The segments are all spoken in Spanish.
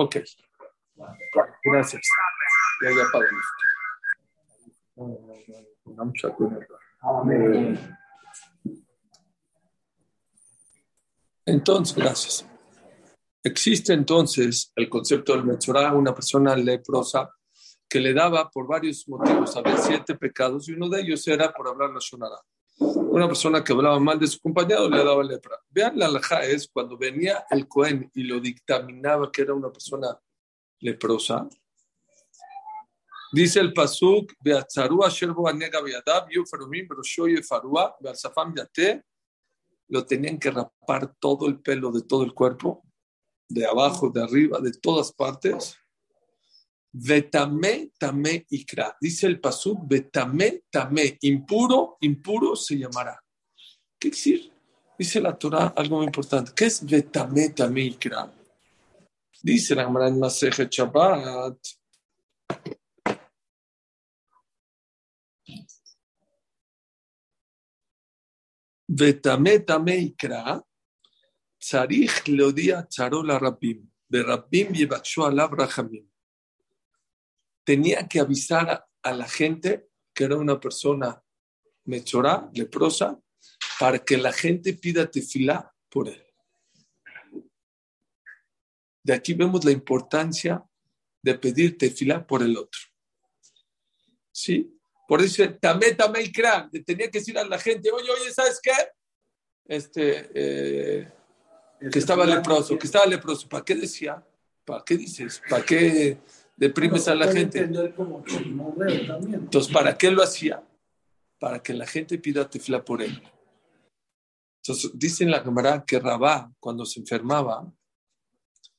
Ok. Gracias. Ya, ya pagamos. Entonces, gracias. Existe entonces el concepto del Metzorah, una persona leprosa que le daba por varios motivos, había siete pecados y uno de ellos era por hablar la Shonara. Una persona que hablaba mal de su compañero le daba lepra. Vean la alhaja cuando venía el Cohen y lo dictaminaba que era una persona leprosa. Dice el Pasuk, lo tenían que rapar todo el pelo de todo el cuerpo, de abajo, de arriba, de todas partes Vetame, tame, ikra. Dice el pasuk, vetame, tame. Impuro, impuro se llamará. ¿Qué decir? Dice la Torah algo muy importante. ¿Qué es vetame, tame, ikra? Dice la Gemara en Maseje. Vetame, tame, ikra. Tzarich leodia charola rabim. Berabim yebakshu alab rachamim tenía que avisar a, la gente que era una persona mechorá, leprosa, para que la gente pida tefilá por él. De aquí vemos la importancia de pedir tefilá por el otro. ¿Sí? Por eso, tamé, tamé y tenía que decir a la gente, oye, oye, ¿sabes qué? Este, eh, que estaba leproso, que estaba leproso. ¿Para qué decía? ¿Para qué dices? ¿Para qué deprimes a la gente. Entonces, ¿para qué lo hacía? Para que la gente pida tefla por él. Entonces, dice en la cámara que Rabá, cuando se enfermaba,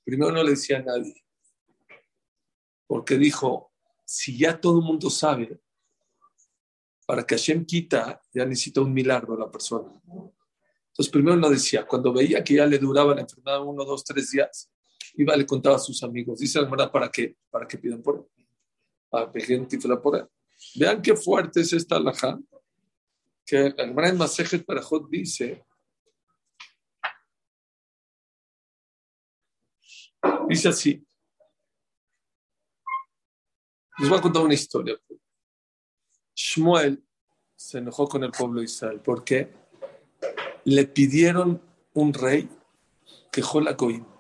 primero no le decía a nadie. Porque dijo, si ya todo el mundo sabe, para que Hashem quita, ya necesita un milagro a la persona. Entonces, primero no decía, cuando veía que ya le duraba la enfermedad uno, dos, tres días, iba le contaba a sus amigos. Dice la ¿para qué? Para que pidan por él. Para que gente por él. Vean qué fuerte es esta alhaja. Que la Gemara en Masejet Parajot dice, dice así. Les voy a contar una historia. Shmuel se enojó con el pueblo de Israel porque le pidieron un rey que la Goim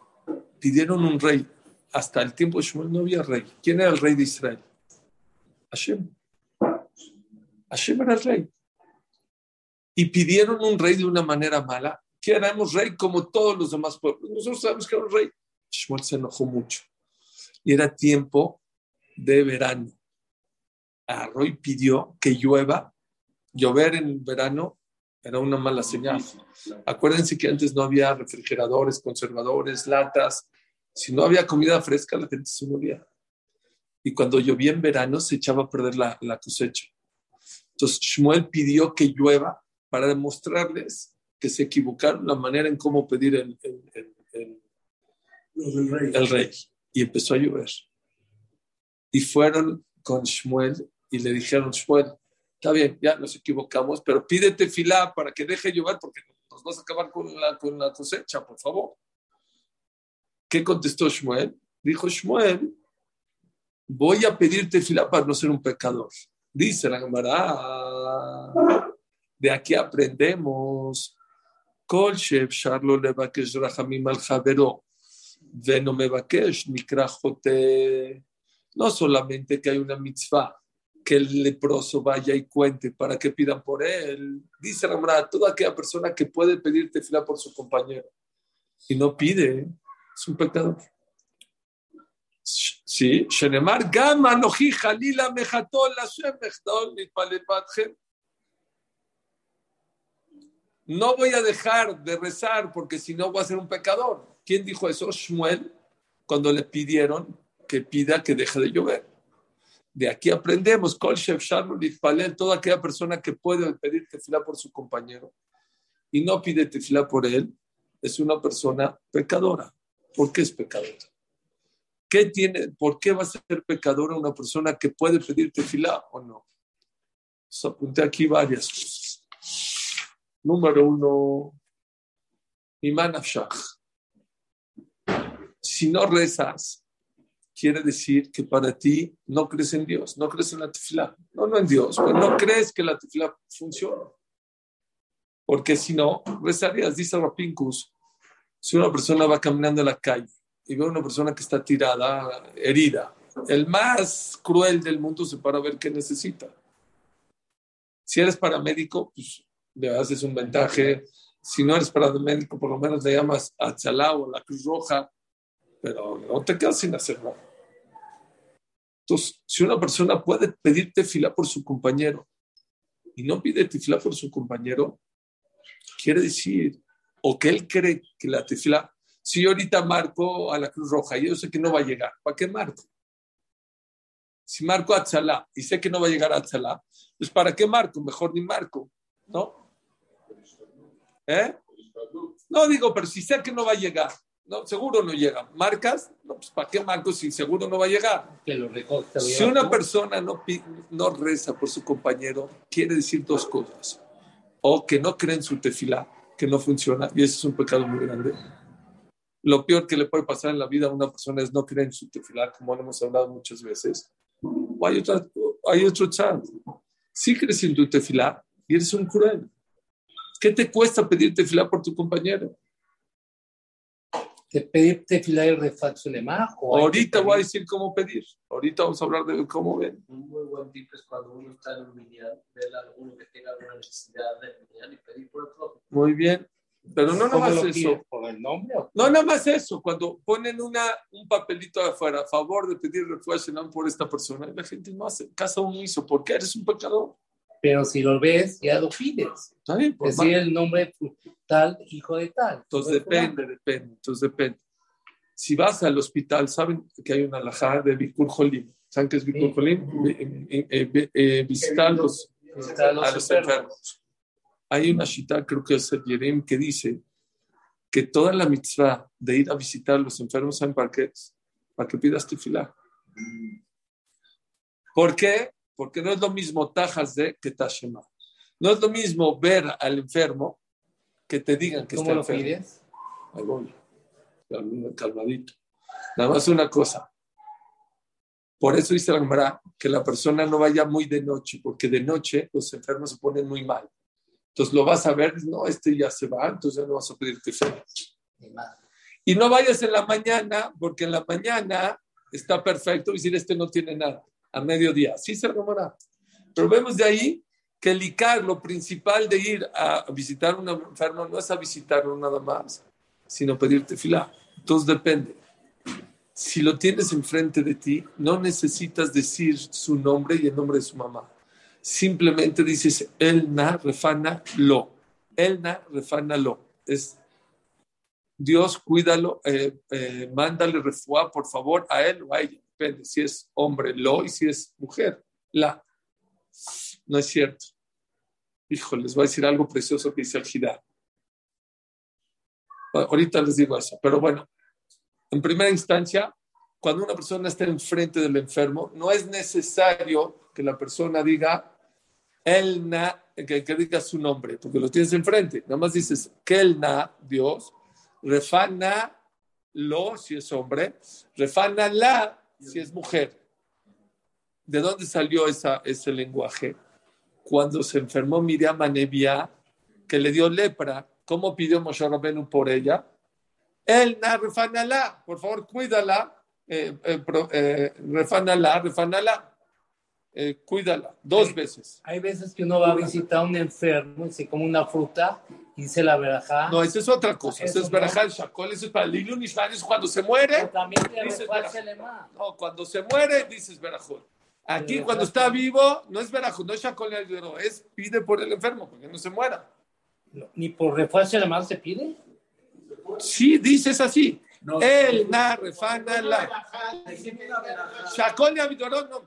pidieron un rey. Hasta el tiempo de Shmuel no había rey. ¿Quién era el rey de Israel? Hashem. Hashem era el rey. Y pidieron un rey de una manera mala. Queremos rey como todos los demás pueblos. Nosotros sabemos que era un rey. Shmuel se enojó mucho. Y era tiempo de verano. Arroy pidió que llueva. Llover en verano era una mala señal. Acuérdense que antes no había refrigeradores, conservadores, latas. Si no había comida fresca, la gente se moría. Y cuando llovía en verano, se echaba a perder la, cosecha. Entonces, Shmuel pidió que llueva para demostrarles que se equivocaron la manera en cómo pedir el, el rey. Y empezó a llover. Y fueron con Shmuel y le dijeron, Shmuel, está bien, ya nos equivocamos, pero pídete filá para que deje llover porque nos vas a acabar con la, con la cosecha, por favor. ¿Qué contestó Shmuel? Dijo Shmuel, voy a pedirte filá para no ser un pecador. Dice la Gemara, de aquí aprendemos, Kol Sheb Sharlo Levakesh Rahamim al Javero, Veno. No solamente que hay una mitzvah, que el leproso vaya y cuente para que pidan por él. Dice Ramra, toda aquella persona que puede pedirte fila por su compañero y no pide, es un pecador. Sí, Shenemar Gama Mejatol No voy a dejar de rezar porque si no voy a ser un pecador. ¿Quién dijo eso? Shmuel, cuando le pidieron que pida que deje de llover. De aquí aprendemos, Kol toda aquella persona que puede pedir tefilá por su compañero y no pide tefilá por él, es una persona pecadora. ¿Por qué es pecadora? ¿Qué tiene, ¿Por qué va a ser pecadora una persona que puede pedir tefilá o no? Os apunté aquí varias cosas. Número uno, Iman Si no rezas, quiere decir que para ti no crees en Dios, no crees en la tefilá. No, no en Dios, pero no crees que la tefilá funciona. Porque si no, rezarías, dice Rapincus, si una persona va caminando en la calle y ve a una persona que está tirada, herida, el más cruel del mundo se para a ver qué necesita. Si eres paramédico, pues le haces un ventaje. Si no eres paramédico, por lo menos le llamas a Chalá o a la Cruz Roja, pero no te quedas sin hacer nada. Entonces, si una persona puede pedirte fila por su compañero y no pide tefila por su compañero, quiere decir, o que él cree que la tefila, si yo ahorita marco a la Cruz Roja y yo sé que no va a llegar, ¿para qué marco? Si marco a Tzalá y sé que no va a llegar a Tzalá, pues ¿para qué marco? Mejor ni marco, ¿no? ¿Eh? No digo, pero si sé que no va a llegar, no, seguro no llega. ¿Marcas? No, pues ¿para qué marco si seguro no va a llegar? Que lo si una persona no, no reza por su compañero, quiere decir dos cosas. O que no cree en su tefilá, que no funciona, y ese es un pecado muy grande. Lo peor que le puede pasar en la vida a una persona es no creer en su tefilá, como hemos hablado muchas veces. O hay, otra, hay otro chance. Si crees en tu tefilá y eres un cruel, ¿qué te cuesta pedir tefilá por tu compañero? De pedir tefilá y lema? Ahorita voy a decir cómo pedir. Ahorita vamos a hablar de cómo ven. Un muy buen tip es cuando uno está en un minyan, ver a alguno que tenga alguna necesidad de minyan y pedir por el propio. Muy bien. Pero no nada más eso. ¿Por el nombre? No nada más eso. Cuando ponen una, un papelito afuera a favor de pedir refuerzo por esta persona, la gente no hace caso omiso. ¿Por qué eres un pecador? Pero si lo ves, ya lo pides. Está bien, por Decir el nombre tal, hijo de tal. Entonces depende, depende. Entonces depende. Si vas al hospital, ¿saben que hay una alajá de Bikur Jolim? ¿Saben qué es Bikur Jolim? Eh, eh, eh, visitar a los, enfermos. Hay una shita, creo que es el Yerim, que dice que toda la mitzvah de ir a visitar a los enfermos, ¿saben para qué Para que pidas tefilá. ¿Por qué? porque no es lo mismo tajas de que tashema. No es lo mismo ver al enfermo que te digan que está enfermo. ¿Cómo lo pides? Ahí voy, calmadito. Nada más una cosa. Por eso dice la Gemara que la persona no vaya muy de noche, porque de noche los enfermos se ponen muy mal. Entonces lo vas a ver, no, este ya se va, entonces no vas a pedir que. Y no vayas en la mañana, porque en la mañana está perfecto y decir, este no tiene nada a mediodía. Sí se removerá. Pero vemos de ahí que el ICAR, lo principal de ir a visitar un enfermo, no es a visitarlo nada más, sino pedirte fila. Entonces depende. Si lo tienes enfrente de ti, no necesitas decir su nombre y el nombre de su mamá. Simplemente dices, Elna refana lo. Elna refana lo. Es Dios, cuídalo, eh, eh, mándale refuá, por favor, a él o a ella depende si es hombre, lo, y si es mujer, la. No es cierto. Hijo, les voy a decir algo precioso que dice el Jidá. Ahorita les digo eso, pero bueno, en primera instancia, cuando una persona está enfrente del enfermo, no es necesario que la persona diga, él na, que, diga su nombre, porque lo tienes enfrente. Nada más dices, que él na, Dios, refana lo, si es hombre, refana la, si es mujer. ¿De dónde salió ese lenguaje? Cuando se enfermó Miriam Anevia, que le dio lepra, ¿cómo pidió Moshe Rabenu por ella? El na refanala, por favor, cuídala, eh, eh, eh, refanala, refanala, cuídala, dos veces. Hay veces que uno va a visitar a un enfermo y se come una fruta dice la verajá. No, esa es otra cosa. Eso, es verajá el shakol, eso es para el Ilun cuando se muere. también dices No, cuando se muere dices verajón. Aquí cuando está vivo no es verajón, no es shakol es pide por el enfermo, porque no se muera. ¿Ni por refuerzo alemán se pide? Sí, dices así. el na refana la. Shakol y no.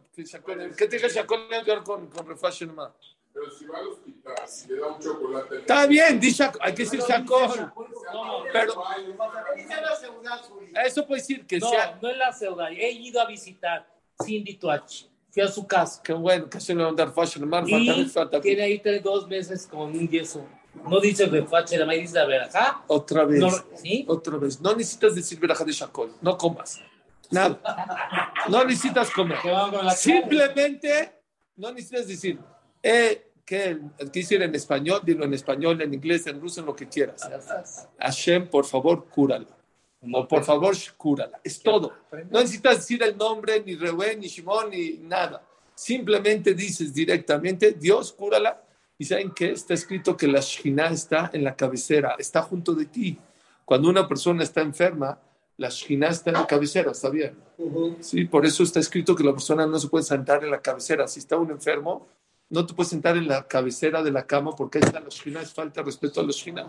¿Qué tiene shakol y con, con refuerzo alemán? Pero si va al hospital, si le da un chocolate. Está bien, dice, hay que decir chacón. pero. Eso puede decir que no, sea. No, es la ciudad. He ido a visitar Cindy Tuach. Fui a su casa. Qué bueno, que se le va a dar fashion mar. Tiene ahí tres, dos meses con un yeso. No dice de fashion, me dice la verajá. Otra vez. ¿Sí? Otra vez. No necesitas decir verajá de chacón. No comas. Nada. No necesitas comer. Que Simplemente no necesitas decir, eh, ¿qué decir en español? Dilo en español, en inglés, en ruso, en lo que quieras. Hashem, por favor, cúrala. O por favor, cúrala. Es todo. No necesitas decir el nombre, ni Reuben, ni Shimon, ni nada. Simplemente dices directamente, Dios, cúrala. Y saben que está escrito que la Shina está en la cabecera, está junto de ti. Cuando una persona está enferma, la Shina está en la cabecera, ¿está bien? Sí, por eso está escrito que la persona no se puede sentar en la cabecera. Si está un enfermo, no te puedes sentar en la cabecera de la cama porque ahí está la Shina, es falta de respeto a la Shina.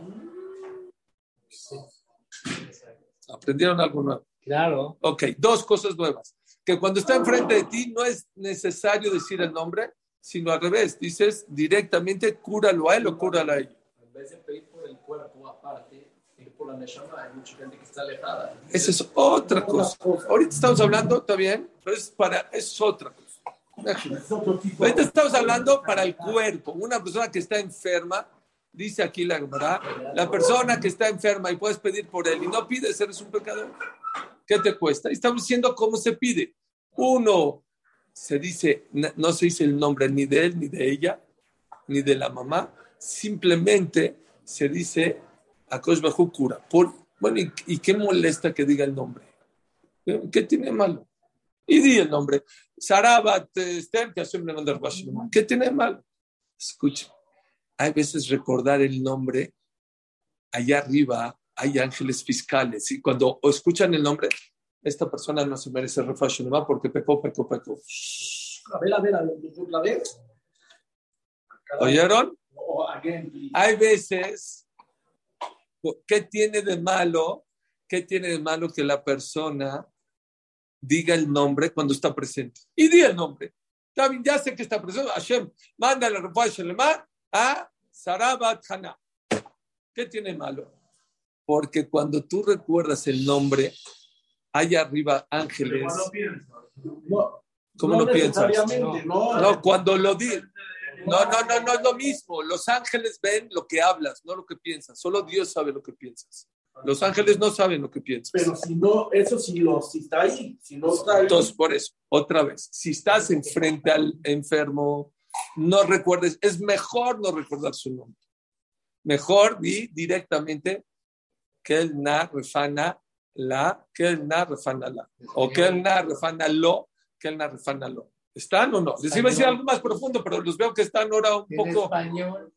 ¿Aprendieron algo nuevo? Claro. Ok, dos cosas nuevas. Que cuando está enfrente de ti no es necesario decir el nombre, sino al revés. Dices directamente, cúralo a él o cúralo a ella. En vez de pedir por el cuerpo aparte, ir por la Neshama, hay mucha gente que está alejada. Esa es otra cosa. Ahorita estamos hablando, ¿está bien? Pero es para, es otra cosa. Ahorita estamos hablando para el cuerpo. Una persona que está enferma, dice aquí la Gemara, la persona que está enferma y puedes pedir por él y no pides, eres un pecador. ¿Qué te cuesta? Y estamos diciendo cómo se pide. Uno, se dice, no se dice el nombre ni de él, ni de ella, ni de la mamá, simplemente se dice Akosh Bajú cura. Por, bueno, ¿y, ¿y qué molesta que diga el nombre? ¿Qué tiene malo? Y di el nombre. Sarabat Esther, que. ¿Qué tiene malo? Escucha, hay veces recordar el nombre, allá arriba hay ángeles fiscales. Y cuando escuchan el nombre, esta persona no se merece refashion porque pecó, pecó, pecó. A ver, a ver, a ver, la vez. ¿Oyeron? Oh, again. Hay veces, ¿qué tiene de malo? ¿Qué tiene de malo que la persona diga el nombre cuando está presente? Y di el nombre. También ya sé que está presente. Hashem, manda la refashion a Sarabat Hana. ¿Qué tiene malo? Porque cuando tú recuerdas el nombre, hay arriba ángeles. No, ¿Cómo no, piensas? necesariamente, No, No, cuando lo di. No, no, no, no es lo mismo. Los ángeles ven lo que hablas, no lo que piensas. Solo Dios sabe lo que piensas. Los ángeles no saben lo que piensas. Pero si no, eso sí lo, si está ahí, si no está ahí. Entonces, por eso, otra vez, si estás enfrente al enfermo, no recuerdes, es mejor no recordar su nombre. Mejor di directamente que el na refana la, que el na refana la, o que el na refana lo, que el na refana lo. ¿Están o no? Les iba a decir algo más profundo, pero los veo que están ahora un En poco. español.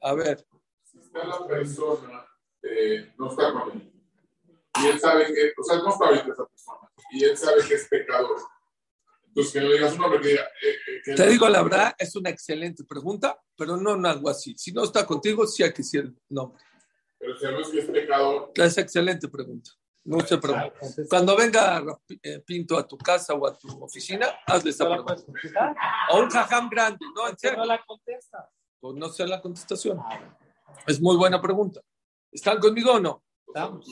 A ver, Si está la persona, eh, no está con él. Y él sabe que, o sea, no está ahorita esa persona. Y él sabe que es pecador. Entonces, que no le digas un nombre que diga. eh, eh, que te digo la verdad, es una excelente pregunta, pero no en algo así. Si no está contigo, sí hay que decir el nombre. Pero si no es que es pecador, Es excelente pregunta. Mucha pregunta. Cuando venga eh, Pinto a tu casa o a tu oficina, hazle esa ¿No pregunta. O un jajam grande, no, en ¿Por qué serio. no la contesta? Pues no sé la contestación. Es muy buena pregunta. ¿Están conmigo o no? Estamos,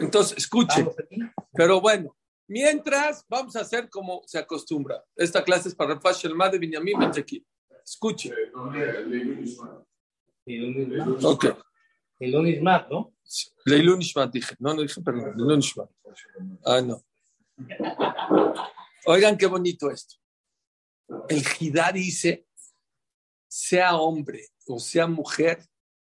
Entonche, escuchen. Pero bueno, mientras vamos a hacer como se acostumbra. Esta clase es para Rafash Shelma de Binyamin Ben Shakir. Escuchen. no, le digo mismo. Y lunes más. Ok. Lunes más, ¿no? Leilun Ishmat dije. No, no dije, perdón. Leilun Ishmat. Ah, no. Oigan qué bonito esto. El Jidá dice, sea hombre o sea mujer,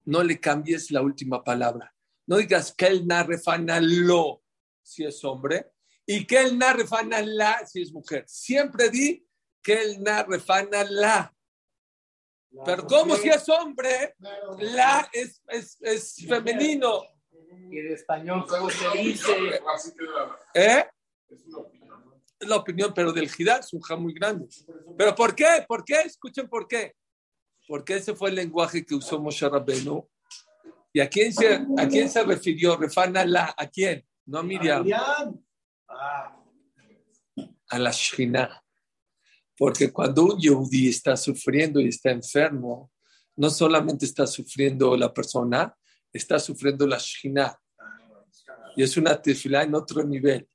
no le cambies la última palabra. No digas que el narrefana lo si es hombre y que el narrefana la si es mujer. Siempre di que el narrefana la. Pero ¿cómo si es hombre? La es, es, es femenino. Y en español, ¿cómo se dice? ¿Eh? Es una opinión. Es la opinión, pero del Jidá es un ja muy grande. ¿Pero por qué? ¿Por qué? Escuchen por qué. Porque ese fue el lenguaje que usó Moshe Rabbeinu. ¿Y a quién se, a quién se refirió? Refana la, ¿a quién? No a Miriam, Miriam. A la Shina. Porque cuando un Yehudi está sufriendo y está enfermo, no solamente está sufriendo la persona, está sufriendo la Shina. Y es una tefilá en otro nivel.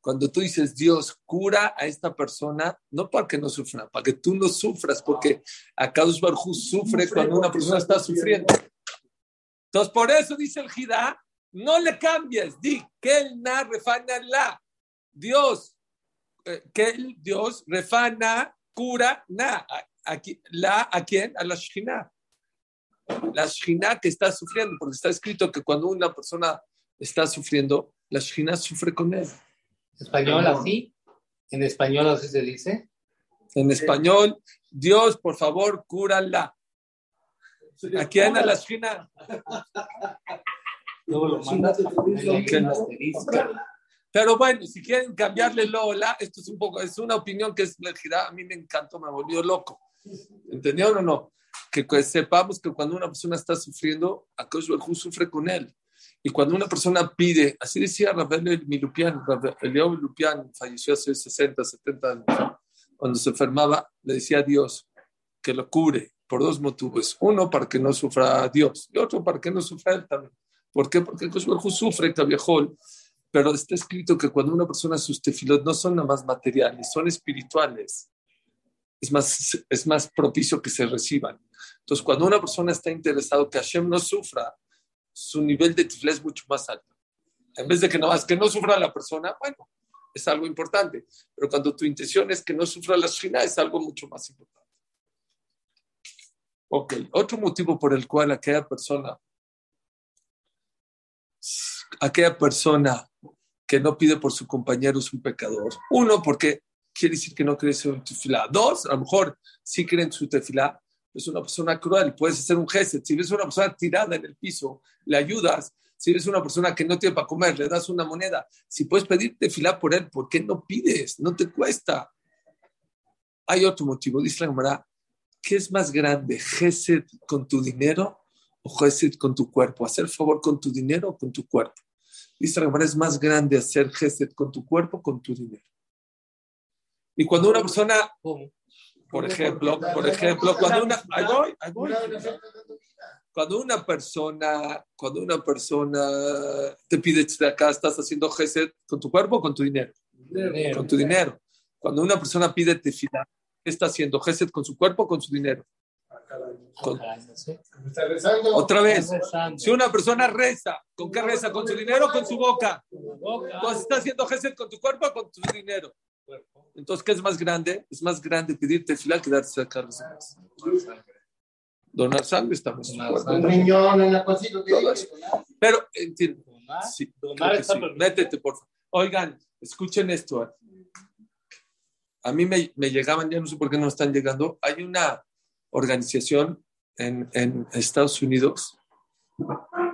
Cuando tú dices, Dios, cura a esta persona, no para que no sufra, para que tú no sufras, porque Akadosh Barjú sufre cuando una persona está sufriendo. Entonces, por eso dice el Jidá, no le cambies, di que el la. Dios, eh, que el Dios refana, cura, na. Aquí, la, ¿A quién? A la Shina. La Shina que está sufriendo, porque está escrito que cuando una persona está sufriendo, la Shina sufre con él. español así, en español así se dice. En español, Dios, por favor, cúrala. ¿A quién? A la Shina. Luego lo mandas a asterisco. Pero bueno, si quieren cambiarle Lola, esto es un poco, es una opinión que es elegida, a mí me encantó, me volvió loco. ¿Entendieron o no? Que, que sepamos que cuando una persona está sufriendo, Akadosh Baruj Hu sufre con él. Y cuando una persona pide, así decía Rafael Milupian, Eliyahu Milupian falleció hace 60, 70 años, cuando se enfermaba, le decía a Dios que lo cure por dos motivos. Uno, para que no sufra Dios, y otro, para que no sufra él también. ¿Por qué? Porque Akadosh Baruj Hu sufre, Cabiajol, pero está escrito que cuando una persona sus tefilot no son nada más materiales, son espirituales. Es más, es más propicio que se reciban. Entonces, cuando una persona está interesado que Hashem no sufra, su nivel de tefilá es mucho más alto. En vez de que nada más que no sufra la persona, bueno, es algo importante. Pero cuando tu intención es que no sufra la shina, es algo mucho más importante. Ok, otro motivo por el cual aquella persona, aquella persona que no pide por su compañero es un pecador. Uno, porque quiere decir que no cree en su tefilá. Dos, a lo mejor sí cree en su tefilá, es una persona cruel, puedes hacer un gesto. Si ves una persona tirada en el piso, le ayudas. Si ves una persona que no tiene para comer, le das una moneda. Si puedes pedir tefilá por él, ¿por qué no pides? No te cuesta. Hay otro motivo, dice la Gemara, ¿qué es más grande, gesed con tu dinero gesed con tu cuerpo? ¿Hacer favor con tu dinero o con tu cuerpo? Dice la es más grande hacer gesed con tu cuerpo o con tu dinero. Y cuando una persona, por ejemplo, por ejemplo, cuando una, ahí voy, ahí voy. Cuando una persona, cuando una persona te pide de acá, estás haciendo gesed con tu cuerpo o con tu dinero, con tu dinero. Cuando una persona pide tefilá, ¿qué está haciendo? ¿Gesed con su cuerpo o con su dinero? Con- No sé. Está rezando. Otra vez, Está rezando. si una persona reza, ¿con qué reza? ¿Con su dinero o con su boca? La. Entonces, ¿está haciendo gesed con tu cuerpo o con tu dinero? Entonces, ¿qué es más grande? Es más grande pedir tefilá que de más. Donar sangre, estamos. Un riñón, cosita que Todo eso. Pero, entiendo. Donar, Sí, sí. Métete, por favor. Oigan, escuchen esto. ¿eh? A mí me, me llegaban, ya no sé por qué no están llegando. Hay una organización en, en Estados Unidos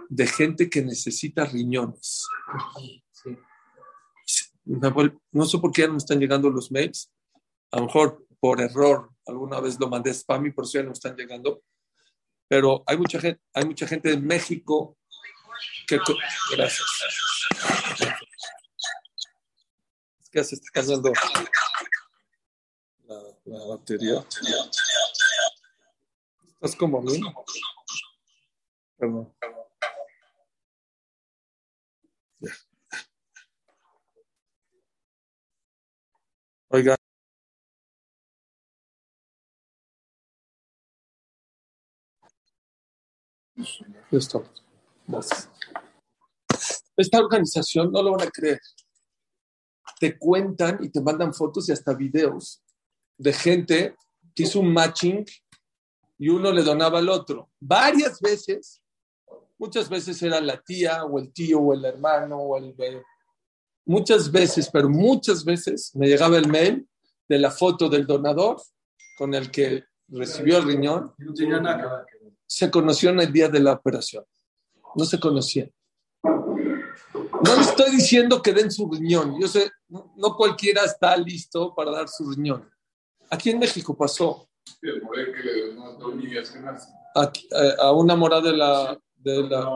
de gente que necesita riñones. Sí. No sé por qué ya no me están llegando los mails. A lo mejor por error, alguna vez lo mandé spam y por eso ya no me están llegando. Pero hay mucha gente, hay mucha gente de México que... Gracias. Es que se está cayendo la, la batería. ¿Estás como a mí? Perdón. Ya. Oiga. Ya estamos. Gracias. Esta organización no lo van a creer. Te cuentan y te mandan fotos y hasta videos de gente que hizo un matching y uno le donaba al otro. Varias veces, muchas veces era la tía o el tío o el hermano o el... Muchas veces, pero muchas veces me llegaba el mail de la foto del donador con el que recibió el riñón. Se conoció en el día de la operación. No se conocían. No le estoy diciendo que den su riñón. Yo sé, no cualquiera está listo para dar su riñón. Aquí en México pasó. Sí, el moré que le donó a eh, a una mora de la, de la-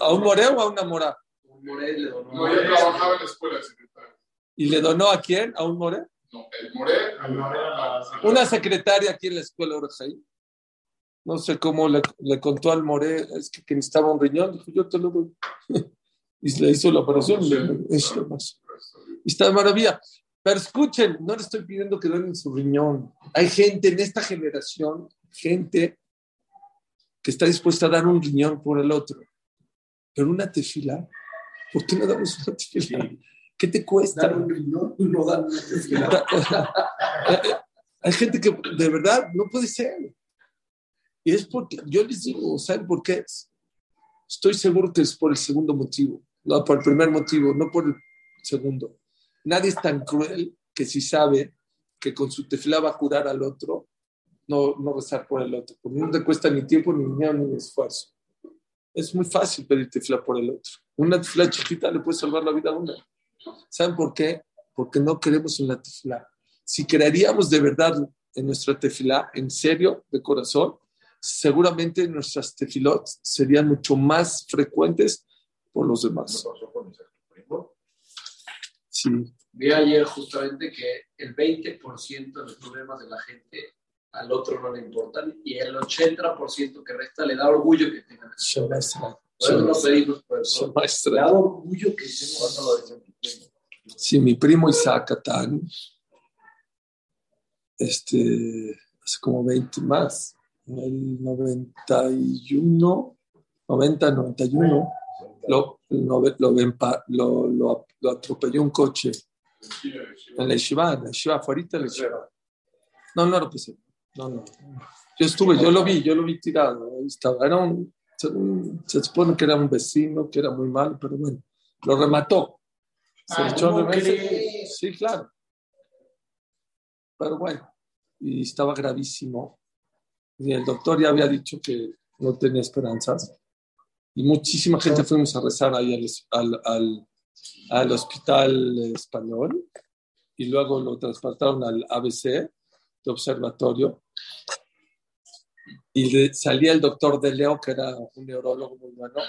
a un moré o a una mora Un Morel le donó. No, ella trabajaba en la escuela de secretaria. y le donó a quién a un moré No, el moré. una secretaria aquí en la escuela Orejaí no sé cómo le, le contó al moré es que, que necesitaba un riñón dijo yo te lo doy y le hizo la operación y le- es lo más. Y está de maravilla pero escuchen no le estoy pidiendo que donen su riñón hay gente en esta generación gente que está dispuesta a dar un riñón por el otro pero una tefila ¿por qué no damos una tefila? ¿Qué te cuesta? Dar un riñón, no dar una tefila. Hay gente que de verdad no puede ser. Y es porque, yo les digo, ¿saben por qué es? Estoy seguro que es por el segundo motivo, no por el primer motivo, no por el segundo. Nadie es tan cruel que si sabe que con su tefla va a curar al otro, no, no rezar por el otro, porque no te cuesta ni tiempo, ni dinero, ni esfuerzo. Es muy fácil pedir tefla por el otro. Una tefla chiquita le puede salvar la vida a uno. ¿Saben por qué? Porque no creemos en la tefla. Si creeríamos de verdad en nuestra tefila, en serio, de corazón, seguramente nuestras tefilot serían mucho más frecuentes por los demás. Sí. Vi ayer justamente que el 20% de los problemas de la gente al otro no le importan y el 80% que resta le da orgullo que tengan. eso. Eso no pedimos por Shema Le da orgullo que tengan. Sí, mi primo Isaac Atán, este, hace como 20 más, en el 91, 90, 91, lo, lo, lo, lo, lo- lo atropelló un coche en la Yeshiva, en la Yeshiva, afuera de la Yeshiva. No, no lo pensé. No, no. Yo estuve, yo lo vi, yo lo vi tirado. Estaba. Era un, se supone que era un vecino, que era muy malo, pero bueno, lo remató. Se Ah, echó de ¿cómo reversa. crees? Sí, claro. Pero bueno, y estaba gravísimo. Y el doctor ya había dicho que no tenía esperanzas. Y muchísima gente fuimos a rezar ahí al, al, al- al hospital español. Y luego lo transportaron al ABC de observatorio. Y le- salía el doctor de Leo, que era un neurólogo muy bueno,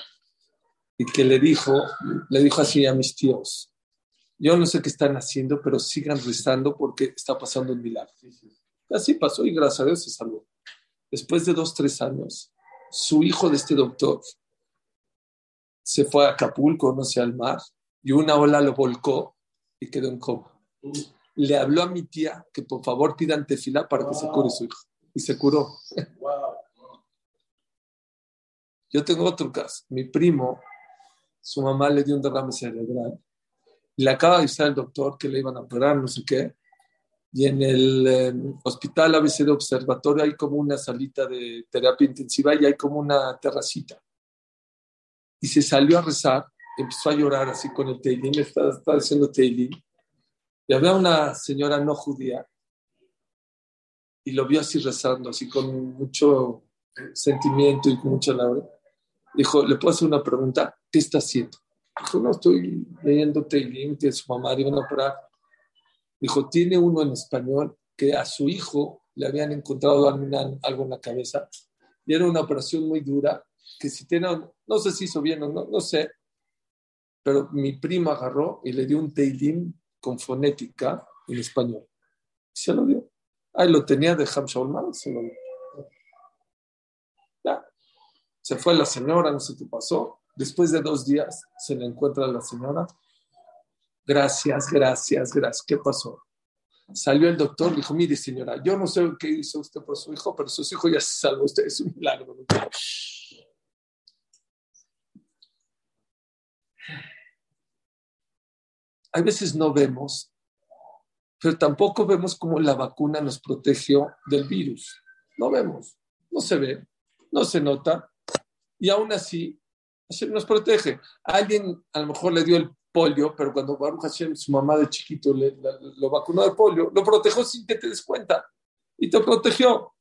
y que le dijo, le dijo así a mis tíos, yo no sé qué están haciendo, pero sigan rezando porque está pasando un milagro. Así pasó y gracias a Dios se salvó. Después de dos, tres años, su hijo de este doctor se fue a Acapulco, no sé, al mar, y una ola lo volcó y quedó en coma. Le habló a mi tía que por favor pidan tefila para que se cure su hijo. Y se curó. Yo tengo otro caso. Mi primo, su mamá le dio un derrame cerebral y le acaba de avisar el doctor que le iban a operar, no sé qué. Y en el eh, hospital ABC de observatorio hay como una salita de terapia intensiva y hay como una terracita. Y se salió a rezar, empezó a llorar así con el teilín, estaba, estaba haciendo teilín. Y había una señora no judía y lo vio así rezando, así con mucho sentimiento y con mucha labor. Dijo, ¿le puedo hacer una pregunta? ¿Qué está haciendo? Dijo, no, estoy leyendo Teilim, que su mamá le iban a operar. Dijo, tiene uno en español que a su hijo le habían encontrado algo en la cabeza y era una operación muy dura que si tiene, no sé si hizo bien o no, no sé, pero mi prima agarró y le dio un Teilim con fonética en español. Se lo dio. Ahí lo tenía de Ham se lo dio. Ya. Se fue la señora, no sé qué pasó. Después de dos días se le encuentra la señora. Gracias, gracias, gracias. ¿Qué pasó? Salió el doctor, dijo, mire señora, yo no sé qué hizo usted por su hijo, pero su hijo ya se salvó. Usted es un milagro. Hay veces no vemos, pero tampoco vemos cómo la vacuna nos protegió del virus. No vemos, no se ve, no se nota, y aún así nos protege. A alguien a lo mejor le dio el polio, pero cuando Baruch Hashem, su mamá de chiquito, le, la- lo vacunó de polio, lo protegió sin que te des cuenta y te protegió.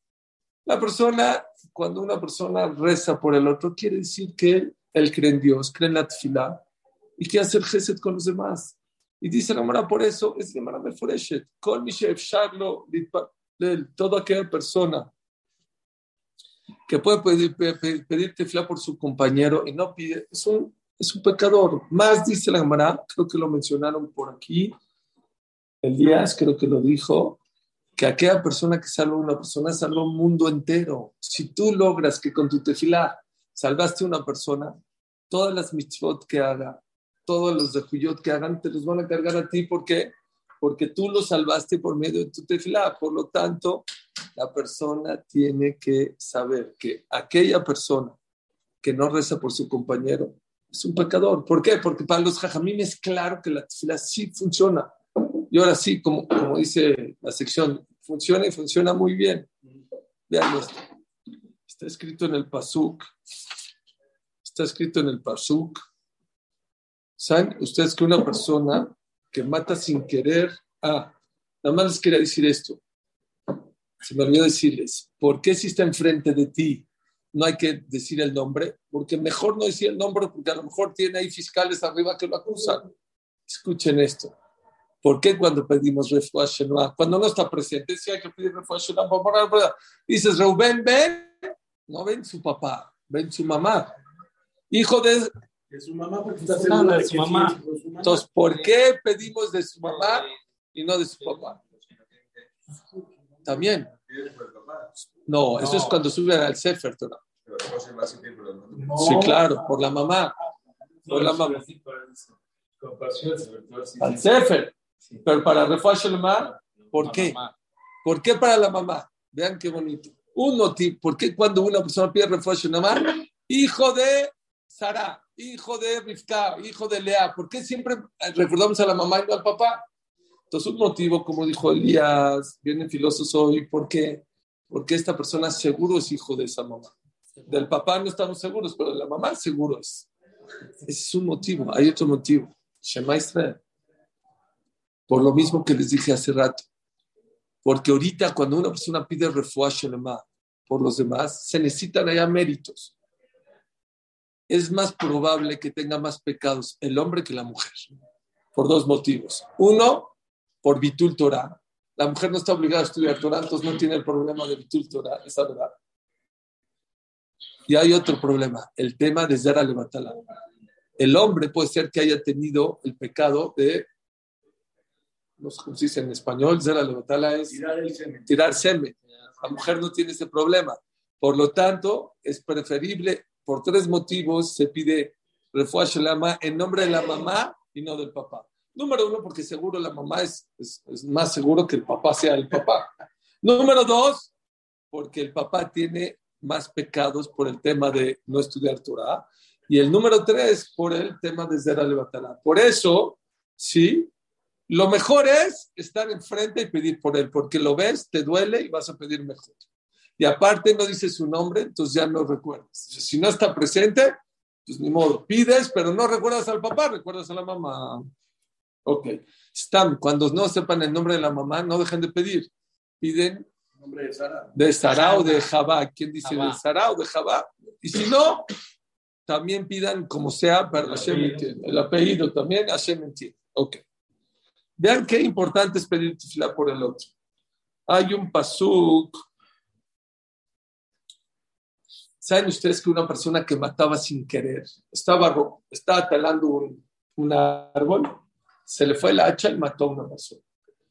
La persona, cuando una persona reza por el otro, quiere decir que él, él cree en Dios, cree en la tefilá y quiere hacer gesed con los demás. Y dice la Mara por eso, es la Mara mi she'efsharlo litpalel, toda aquella persona que puede pedir, pe- pe- pedir tefilá por su compañero y no pide, es un, es un pecador. Más dice la Gemara, creo que lo mencionaron por aquí, Elías creo que lo dijo, que aquella persona que salva una persona salva un mundo entero. Si tú logras que con tu tefilá salvaste una persona, todas las mitzvot que haga, todos los de Juyot que hagan, te los van a cargar a ti. ¿Por qué? Porque tú lo salvaste por medio de tu tefilá. Por lo tanto, la persona tiene que saber que aquella persona que no reza por su compañero es un pecador. ¿Por qué? Porque para los jajamim es claro que la tefila sí funciona. Y ahora sí, como, como dice la sección, funciona y funciona muy bien. Vean esto. Está escrito en el Pasuk. Está escrito en el Pasuk. ¿Saben ustedes que una persona que mata sin querer... Ah, nada más les quería decir esto. Se me olvidó decirles, ¿por qué si está enfrente de ti no hay que decir el nombre? Porque mejor no decir el nombre porque a lo mejor tiene ahí fiscales arriba que lo acusan. Escuchen esto. ¿Por qué cuando pedimos refuerzo Cuando no está presente, si hay que pedir refuerzo Dices, Reuben, ven. No ven su papá, ven su mamá. Hijo de... De su mamá, porque está seguro de su mamá. Entonces, ¿por qué pedimos de su mamá y no de su papá? También. No, eso es cuando suben al Sefer, Sí, claro, por la mamá. Por la mamá. Al Sefer. Pero para mamá, ¿por qué? ¿Por qué para la mamá? Vean qué bonito. Un motivo. ¿Por qué cuando una persona pide mamá? Hijo de Sara, hijo de Rifka, hijo de Lea. ¿Por qué siempre recordamos a la mamá y no al papá? Entonces, un motivo, como dijo Elías, viene filósofo hoy, ¿por qué? Porque esta persona seguro es hijo de esa mamá. Del papá no estamos seguros, pero de la mamá seguro es. Ese es un motivo. Hay otro motivo. Shema Israel. Por lo mismo que les dije hace rato. Porque ahorita cuando una persona pide refuerzo por los demás, se necesitan allá méritos. Es más probable que tenga más pecados el hombre que la mujer. Por dos motivos. Uno, por Bitul Torah. La mujer no está obligada a estudiar Torah, entonces no tiene el problema de Bitul Torah, esa verdad. Y hay otro problema, el tema de Zera Levatala. El hombre puede ser que haya tenido el pecado de no sé cómo se dice en español, Zera Levotala es tirar semen. La mujer no tiene ese problema. Por lo tanto, es preferible, por tres motivos, se pide refuerzo en nombre de la mamá y no del papá. Número uno, porque seguro la mamá es, más seguro que el papá sea el papá. Número dos, porque el papá tiene más pecados por el tema de no estudiar Torah. Y el número tres, por el tema de Zera Levatala. Por eso, sí, lo mejor es estar enfrente y pedir por él, porque lo ves, te duele y vas a pedir mejor. Y aparte no dice su nombre, entonces ya no recuerdas. Si no está presente, pues ni modo, pides, pero no recuerdas al papá, recuerdas a la mamá. Ok. Están, cuando no sepan el nombre de la mamá, no dejen de pedir. Piden nombre de Sara. De Sara o de Jabá. ¿Quién dice de Sara o de Jabá? Y si no, también pidan como sea, pero Hashem entiende. El apellido también, Hashem entiende. Ok. Vean qué importante es pedir tefilá por el otro. Hay un pasuk. ¿Saben ustedes que una persona que mataba sin querer estaba, estaba talando un, un árbol, se le fue el hacha y mató a una persona?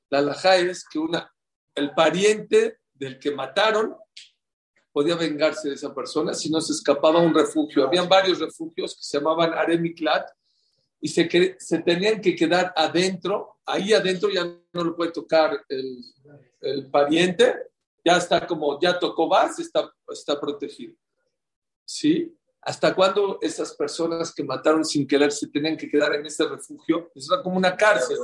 La alhaja es que una, el pariente del que mataron podía vengarse de esa persona si no se escapaba a un refugio. Habían varios refugios que se llamaban Aremiklat y se, se tenían que quedar adentro, ahí adentro ya no lo puede tocar el, el pariente, ya está como, ya tocó base, está, está protegido. ¿Sí? ¿Hasta cuándo esas personas que mataron sin querer se tenían que quedar en ese refugio? Es como una cárcel.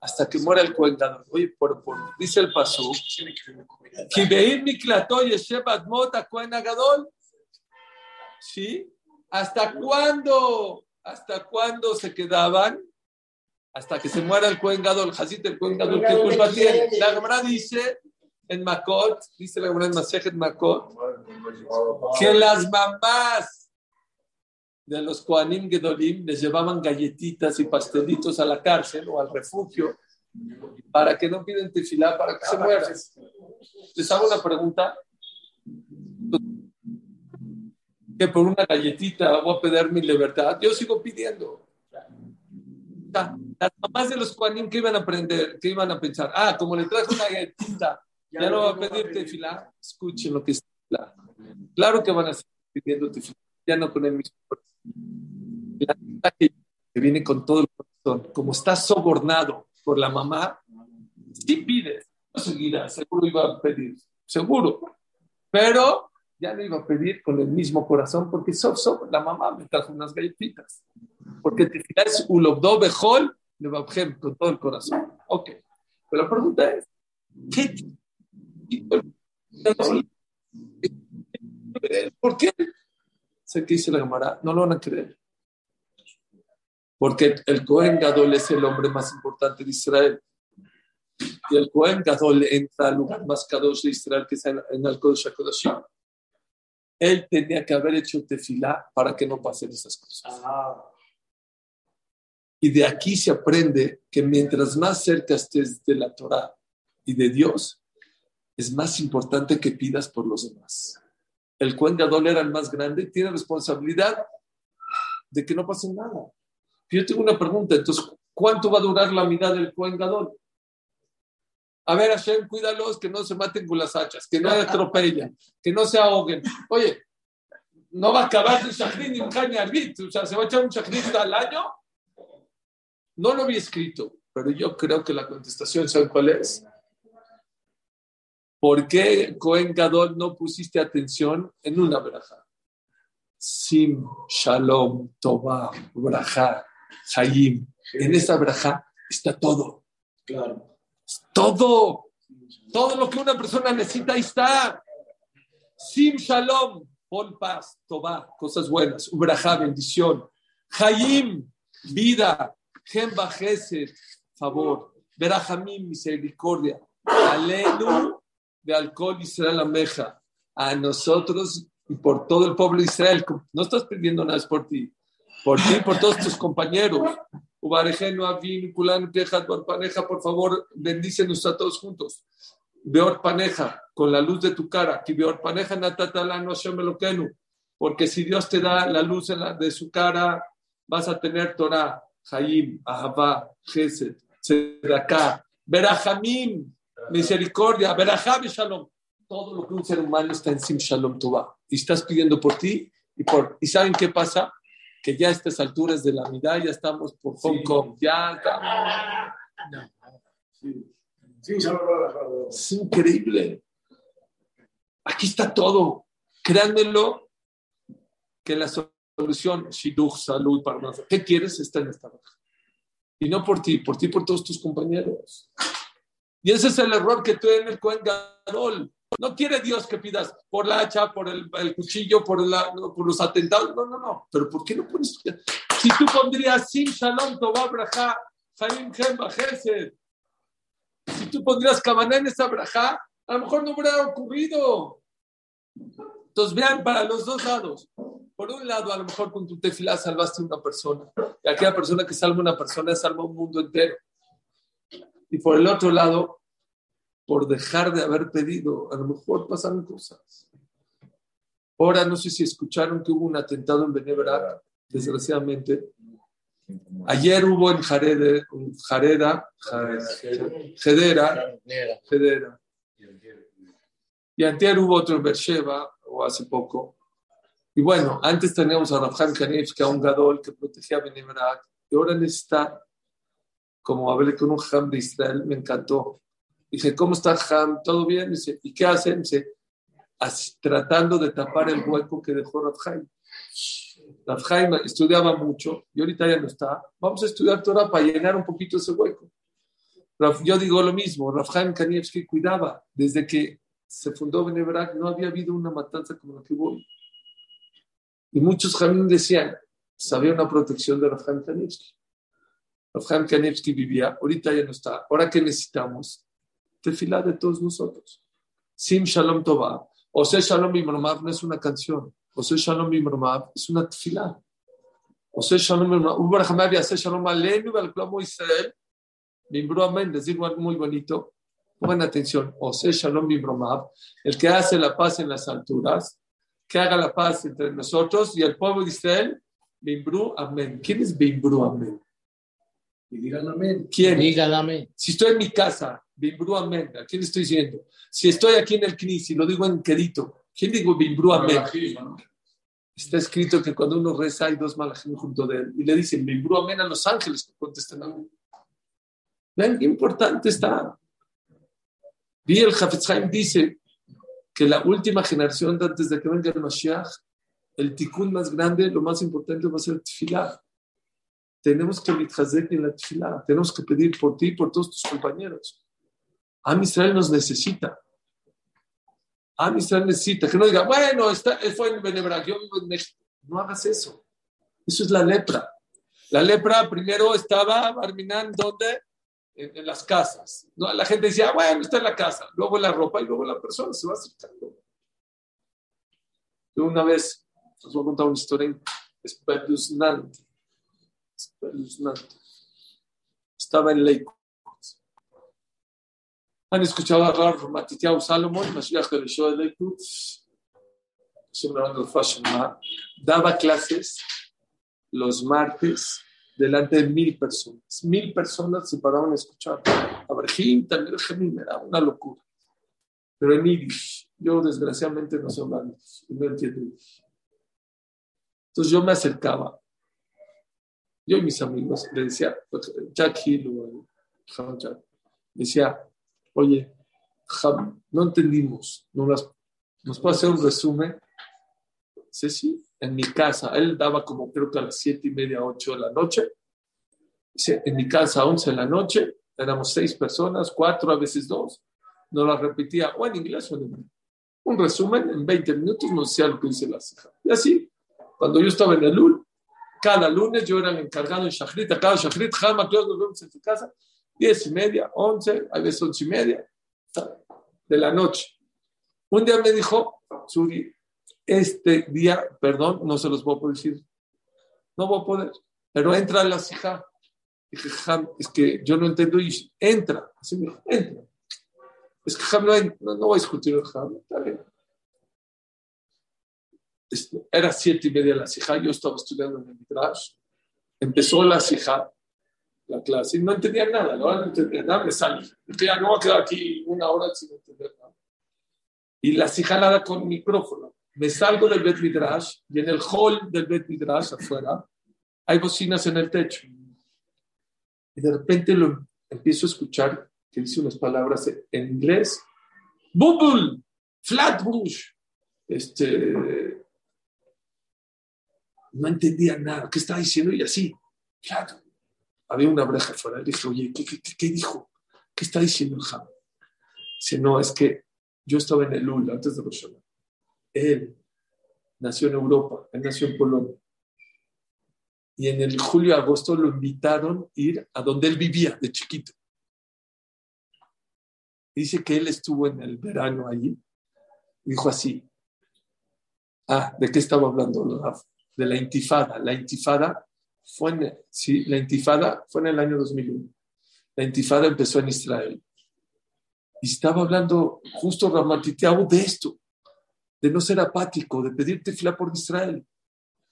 Hasta que muera el cuentador. Oye, por, por, dice el paso. ¿Sí? ¿Hasta cuándo ¿Hasta cuándo se quedaban? Hasta que se muera el Cohen Gadol, el Cohen ¿qué culpa tiene? La Gemara dice en Makot, dice la en Masejet Makot, que las mamás de los Koanim Gedolim les llevaban galletitas y pastelitos a la cárcel o al refugio para que no piden tefilá, para que se mueran. Les hago una pregunta que por una galletita voy a pedir mi libertad, yo sigo pidiendo. Las mamás de los Juanín que iban a aprender, que iban a pensar, ah, como le trajo una galletita, ya, no va a pedir tefilá, escuchen lo que es Claro que van a seguir pidiendo tefilá, ya no con el mismo La que viene con todo el corazón, como está sobornado por la mamá, sí pides, no seguirá, seguro iba a pedir, seguro. Pero ya no iba a pedir con el mismo corazón, porque sof, sof, la mamá me trajo unas galletitas. Porque tefilá es ulobdo bejol Babjem, con todo el corazón. Ok. Pero la pregunta es, ¿qué? ¿Por qué? Sé que dice la Gemara, no lo van a creer. Porque el Cohen Gadol es el hombre más importante de Israel. Y el Cohen Gadol entra al lugar más kadosh de Israel, que es en el Kodesh HaKodashim. Él tenía que haber hecho tefilá para que no pasen esas cosas. Y de aquí se aprende que mientras más cerca estés de la Torah y de Dios, es más importante que pidas por los demás. El Cohen Gadol era el más grande y tiene responsabilidad de que no pase nada. Yo tengo una pregunta, entonces, ¿cuánto va a durar la mirada del Cohen Gadol? A ver, Hashem, cuídalos, que no se maten con las hachas, que no atropellen, que no se ahoguen. Oye, no va a acabar el shahrin ni un arbit, o sea, se va a echar un shahrin al año. No lo había escrito, pero yo creo que la contestación, ¿saben cuál es? ¿Por qué, Cohen Gadol, no pusiste atención en una braja? Sim, Shalom, Tobá, Braja, Hayim. En esa braja está todo. Claro. Todo, todo lo que una persona necesita, ahí está. Sim Shalom, pon paz, Tobá, cosas buenas, Ubraja, bendición. Hayim, vida. Gesed, favor. Berajamim, misericordia. Alelu, de alcohol Israel Ameja. A nosotros y por todo el pueblo de Israel. No estás pidiendo nada, es por ti. Por ti y por todos tus compañeros. Por favor, bendícenos a todos juntos. Beor Paneja, con la luz de tu cara. Beor Paneja, Natatalano, Porque si Dios te da la luz de su cara, vas a tener Torah, Jaim, Ahabá, Gesed, Tzedakah, Berajamim, misericordia, Berajab y Shalom. Todo lo que un ser humano está en Sim Shalom Tuba. Y estás pidiendo por ti y por. ¿Y saben qué pasa? que ya a estas alturas de la mitad ya estamos por Hong Kong, ya estamos. Sí. es increíble. Aquí está todo. Créanmelo que la solución, Shidduch, salud, para. ¿Qué quieres? Está en esta baja. Y no por ti, por ti, por todos tus compañeros. Y ese es el error que en el Cohen Gadol. No quiere Dios que pidas por la hacha, por el, cuchillo, por, la, por, los atentados. No, no, no. Pero ¿por qué no pones? Si tú pondrías Sim Shalom Tobá Braja, Jaim Si tú pondrías Kavaná en esa Braja, a lo mejor no hubiera ocurrido. Entonces vean para los dos lados. Por un lado, a lo mejor con tu tefilá salvaste a una persona. Y aquella persona que salva a una persona salva un mundo entero. Y por el otro lado, por dejar de haber pedido. A lo mejor pasaron cosas. Ahora no sé si escucharon que hubo un atentado en Benebra, desgraciadamente. Ayer hubo en Jareda, Jareda, Jedera, Jedera. Y antes hubo otro en Beersheba, o hace poco. Y bueno, antes teníamos a que era un gadol que protegía a Benebra, y ahora necesita, como hablé con un jam de Israel, me encantó. Dije, ¿cómo está Ham? ¿Todo bien? Dice, ¿y qué hacen? Dice, tratando de tapar el hueco que dejó Rafhaim. Rafhaim estudiaba mucho y ahorita ya no está. Vamos a estudiar Torah para llenar un poquito ese hueco. Yo digo lo mismo, Rafhaim Kanievski cuidaba. Desde que se fundó Benebrak no había habido una matanza como la que hubo Y muchos Jamín decían, sabía una protección de Rafhaim Kanievski. Rafhaim Kanievski vivía, ahorita ya no está. Ahora que necesitamos, tefilá de todos nosotros. Sim Shalom Tova. Ose Shalom Bimromav no es una canción. Ose Shalom Bimromav es una tefilá. Ose Shalom Bimromav. Ubarahamav Ose Shalom Alenu al Plomo Israel. Bimbro Amén. Les digo algo muy bonito. Buena atención. Ose Shalom Bimromav. El que hace la paz en las alturas. Que haga la paz entre nosotros y el pueblo de Israel. Bimbru Amén. ¿Quién es Bimbru Amén? Y digan amén. ¿Quién? Digan amén. Si estoy en mi casa Bimbru Amén. ¿A quién estoy diciendo? Si estoy aquí en el CNIS y lo digo en querido, ¿quién digo Bimbru Amén? Está escrito que cuando uno reza hay dos malajim junto de él y le dicen Bimbru Amén a los ángeles que contestan amén. Vean qué importante está. Vi el Hafez dice que la última generación de antes de que venga el Mashiach, el tikkun más grande, lo más importante va a ser el tefilá. Tenemos que mitjazek en la tefilá, tenemos que pedir por ti y por todos tus compañeros. Am Israel nos necesita. Am Israel necesita. Que no diga, bueno, está, fue en Benebra, yo vivo en México. No hagas eso. Eso es la lepra. La lepra primero estaba, Barminán, ¿dónde? En, en las casas. ¿no? La gente decía, bueno, está en la casa. Luego la ropa y luego la persona se va acercando. Yo una vez, os voy a contar una historia espeluznante. Espeluznante. Estaba en Lakewood. ¿Han escuchado a Rav Matitiao Salomón, Mashiach del show de Lakewood? Daba clases los martes delante de mil personas. Mil personas se paraban a escuchar. Abraham también era una locura. Pero en Yiddish, yo desgraciadamente no sé hablar y no entiendo. Entonces yo me acercaba. Yo y mis amigos le decía, Jack Hill o Jack, decía, oye, no entendimos, ¿no las, ¿nos puede hacer un resumen? Sí, sí, en mi casa, él daba como creo que a las siete y media, ocho de la noche. Dice, en mi casa, once de la noche, éramos seis personas, cuatro, a veces dos. Nos la repetía o en inglés o en inglés. Un resumen, en 20 minutos nos decía lo que dice la hija. Y así, cuando yo estaba en el LUL, cada lunes yo era el encargado en Shachrit, a cada Shachrit, Jama, todos nos vemos en tu casa, diez y media, once, a veces once y media de la noche. Un día me dijo, Suri, este día, perdón, no se los voy a decir, no voy a poder, pero entra la hija. Dije, Ham, es que yo no entiendo y entra, así me dijo, entra. Es que Ham no, no, no voy a discutir el Ham, está bien. Era siete y media la hija, yo estaba estudiando en el Midrash, empezó la hija, la clase, y no entendía nada, no entendía nada, me salí. Dije, ya no voy a quedar aquí una hora sin entender nada. Y la hija nada con micrófono me salgo del Bet Midrash y en el hall del Bet Midrash afuera hay bocinas en el techo. Y de repente lo empiezo a escuchar que dice unas palabras en inglés. Bubble, Flatbush. Este, no entendía nada. ¿Qué estaba diciendo? Y así, claro. Había una breja afuera. Le dije, oye, ¿qué, qué, qué dijo? ¿Qué está diciendo el Ham? Dice, no, es que yo estaba en el UL antes de Rosh él nació en Europa, él nació en Polonia. Y en el julio-agosto lo invitaron a ir a donde él vivía de chiquito. Dice que él estuvo en el verano allí. Dijo así. Ah, ¿de qué estaba hablando? De la intifada. La intifada fue en, la intifada fue en el año 2001. La intifada empezó en Israel. Y estaba hablando justo Ramatiteau de esto de no ser apático, de pedir tefilá por Israel.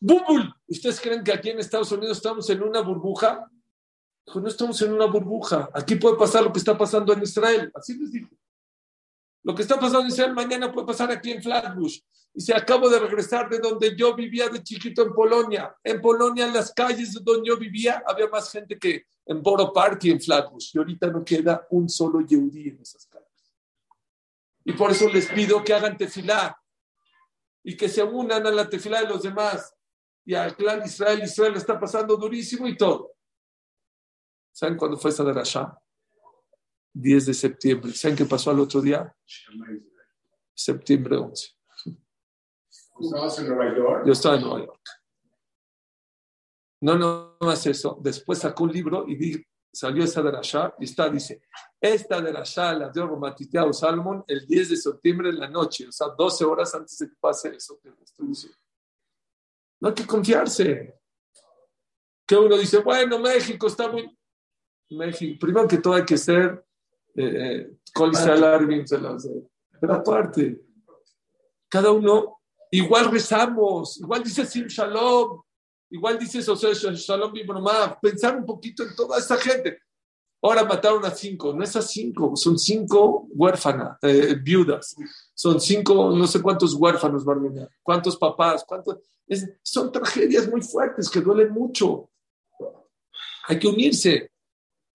¡Bubul! ¿Ustedes creen que aquí en Estados Unidos estamos en una burbuja? Dijo, no estamos en una burbuja. Aquí puede pasar lo que está pasando en Israel. Así les dijo. Lo que está pasando en Israel mañana puede pasar aquí en Flatbush. Y se acabo de regresar de donde yo vivía de chiquito en Polonia. En Polonia, en las calles donde yo vivía, había más gente que en Borough Park y en Flatbush. Y ahorita no queda un solo yehudí en esas calles. Y por eso les pido que hagan tefilá y que se unan a la tefilá de los demás y al clan Israel. Israel está pasando durísimo y todo. ¿Saben cuándo fue esa de Rasha? 10 de septiembre. ¿Saben qué pasó al otro día? Septiembre 11. ¿Estabas en Nueva York? Yo estaba en Nueva York. No, no, no es eso. Después sacó un libro y di, salió esa de Rasha y está, dice, esta de Rasha la dio Romatiteado Salmón el 10 de septiembre en la noche, o sea, 12 horas antes de que pase eso que estoy diciendo. No hay que confiarse. Que uno dice, bueno, México está muy... México, primero que todo hay que ser eh, pero aparte, cada uno, igual rezamos, igual dice Sim Shalom, igual dice Shalom Bibromá, pensar un poquito en toda esta gente. Ahora mataron a cinco, no es a cinco, son cinco huérfanas, eh, viudas, son cinco, no sé cuántos huérfanos, Barmina, cuántos papás, cuántos. Es, son tragedias muy fuertes que duelen mucho. Hay que unirse.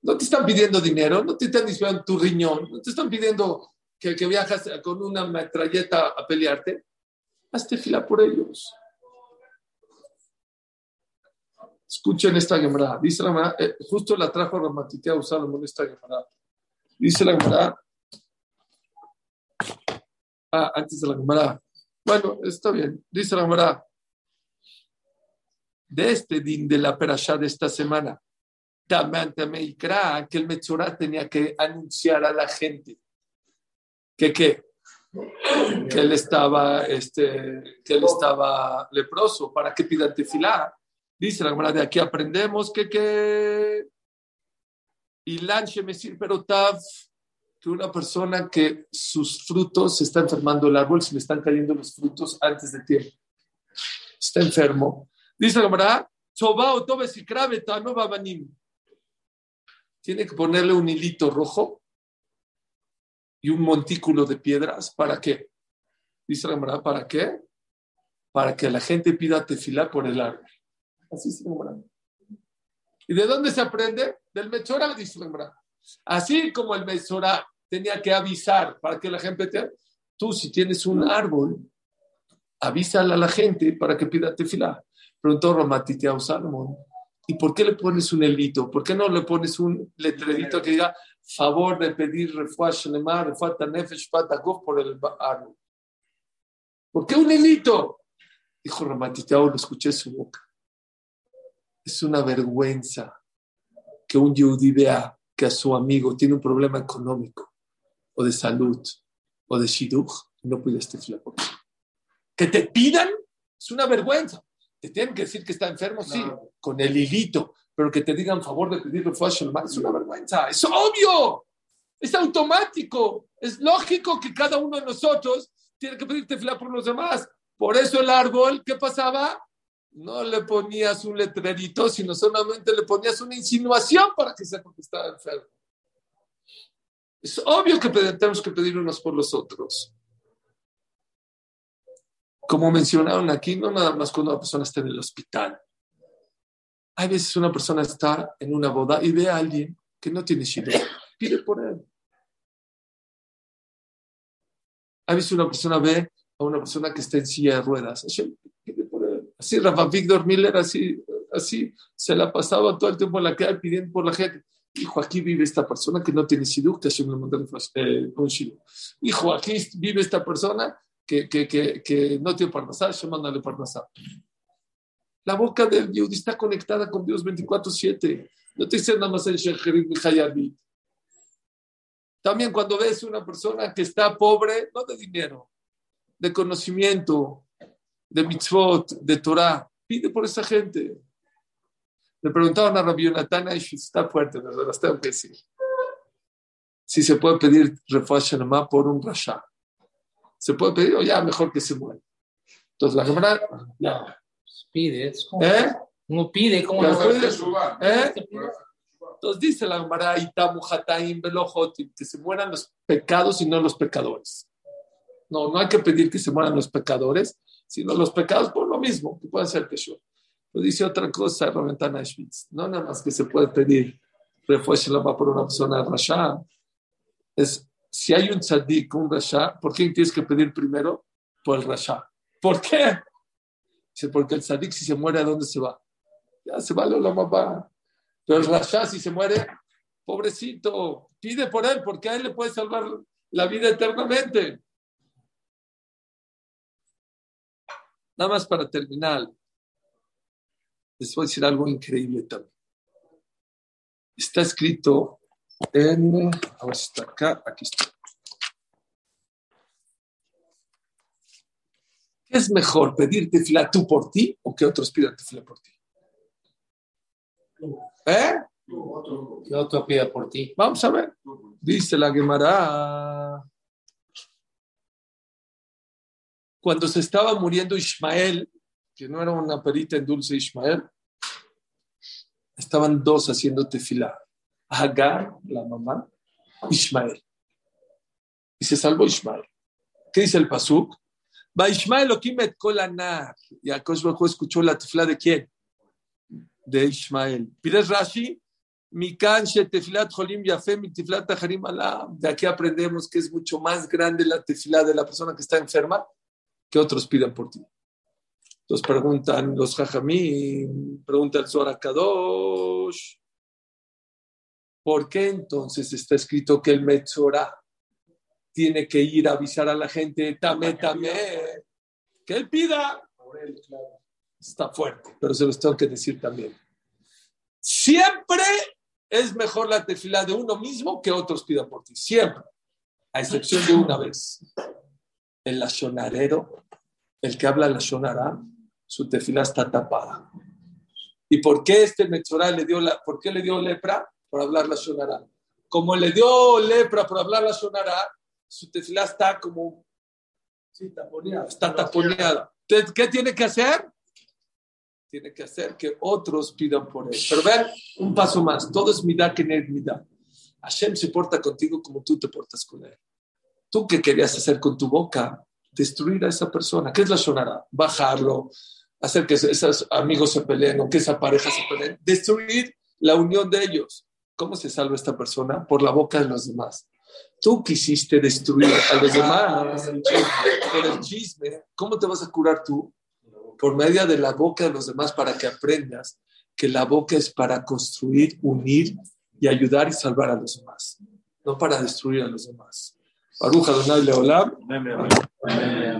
No te están pidiendo dinero, no te están diciendo tu riñón, no te están pidiendo que, que viajas con una metralleta a pelearte, hazte fila por ellos. Escuchen esta Gemara. Dice la Gemara, eh, justo la trajo Ramatitea Salomón esta Gemara. Dice la Gemara. Ah, antes de la Gemara. Bueno, está bien. Dice la Gemara. De este din de la perashá de esta semana, que el Metzorah tenía que anunciar a la gente que qué que él estaba este que él estaba leproso para que pidan tefilá dice la Gemara de aquí aprendemos que que y lanche mesir pero tav que una persona que sus frutos se está enfermando el árbol se le están cayendo los frutos antes de tiempo. Está enfermo. Dice la Gemara tiene que ponerle un hilito rojo y un montículo de piedras. ¿Para qué? Dice la Gemara, ¿para qué? Para que la gente pida tefilá por el árbol. Así se. ¿Y de dónde se aprende? Del Mechorá, dice la Gemara. Así como el Mechorá tenía que avisar para que la gente te... Tú, si tienes un árbol, avísale a la gente para que pida tefilá. Preguntó Ramatitea Salomón, ¿y por qué le pones un elito? ¿Por qué no le pones un letrerito que diga favor de pedir refuah shlema, refuah nefesh, patagov por el árbol. ¿Por qué un hilito? Dijo Ramatitao, lo escuché su boca. Es una vergüenza que un yudí vea que a su amigo tiene un problema económico o de salud o de shidduch y no puede por Que te pidan es una vergüenza. Te tienen que decir que está enfermo, sí, con el hilito pero que te digan favor de pedir fashion es una vergüenza. Es obvio, es automático, es lógico que cada uno de nosotros tiene que pedir tefilá por los demás. Por eso el árbol, ¿qué pasaba? No le ponías un letrerito, sino solamente le ponías una insinuación para que sepa que estaba enfermo. Es obvio que tenemos que pedir unos por los otros. Como mencionaron aquí, no nada más cuando una persona está en el hospital hay veces una persona está en una boda y ve a alguien que no tiene shidduch, pide por él. Hay veces una persona ve a una persona que está en silla de ruedas, pide por él. Así Rafa Víctor Miller, así, así se la pasaba todo el tiempo en la calle pidiendo por la gente. Hijo, aquí vive esta persona que no tiene shidduch, que Hashem le eh, un shidduch. Hijo, aquí vive esta persona que, que, que, que no tiene parnasá, manda parnasá. La boca del Yehudi está conectada con Dios 24-7. No te dice nada más en Shecherit y También cuando ves una persona que está pobre, no de dinero, de conocimiento, de mitzvot, de Torah, pide por esa gente. Le preguntaban a Rabbi Yonatana y está fuerte, ¿verdad? Las tengo que decir. Si se puede pedir refuah por un rasha. Se puede pedir, o ya mejor que se muera. Entonces la cámara, ya pide, es como, ¿Eh? uno pide, ¿Qué no puede? ¿Eh? Entonces dice la Gemara, que se mueran los pecados y no los pecadores. No, no hay que pedir que se mueran los pecadores, sino los pecados por lo mismo, que pueden ser yo. Pero dice otra cosa, Raventana Schmitz, no nada más que se puede pedir refuerzo por una persona rasha, es si hay un tzadik, un rasha, ¿por qué tienes que pedir primero? Por el rasha. ¿Por qué? Dice, porque el sadik si se muere, ¿a dónde se va? Ya se va la mamá. Pero el rasha si se muere, pobrecito, pide por él, porque a él le puede salvar la vida eternamente. Nada más para terminar, les voy a decir algo increíble también. Está escrito en, a ver si está acá, aquí está. es mejor pedirte fila tú por ti o que otros pidan fila por ti? ¿Eh? Que otro pida por ti. Vamos a ver. Dice la Gemara. Cuando se estaba muriendo Ismael, que no era una perita en dulce Ismael, estaban dos haciendo tefilá. Hagar, la mamá, Ismael. Y se salvó Ismael. ¿Qué dice el Pasuk? Ismael Okimet Kolanar. Y Akosh escuchó la tefla de quién? De Ismael. Pides Rashi. De aquí aprendemos que es mucho más grande la tefilá de la persona que está enferma que otros pidan por ti. Entonces preguntan los jajamí, pregunta el Zohar Kadosh, ¿por qué entonces está escrito que el Metzorah tiene que ir a avisar a la gente, tame, tame, que él pida? Está fuerte, pero se los tengo que decir también. Siempre es mejor la tefilá de uno mismo que otros pidan por ti, siempre, a excepción de una vez. El lashonarero, el que habla lashonará, su tefilá está tapada. ¿Y por qué este Metzorah le dio, la, por qué le dio lepra? Por hablar la sonará. Como le dio lepra por hablar la sonará, su tefilá está como... Sí, taponeada. Está taponeada. ¿Qué tiene que hacer? Tiene que hacer que otros pidan por él. Pero vean, un paso más. Todo es midá que no es midá. Hashem se porta contigo como tú te portas con él. ¿Tú qué querías hacer con tu boca? Destruir a esa persona. ¿Qué es la sonará? Bajarlo, hacer que esos amigos se peleen o que esa pareja se peleen, destruir la unión de ellos. ¿Cómo se salva esta persona? Por la boca de los demás. Tú quisiste destruir a los demás por el chisme. ¿Cómo te vas a curar tú? Por medio de la boca de los demás para que aprendas que la boca es para construir, unir y ayudar y salvar a los demás, no para destruir a los demás. Baruja Donai Leolam.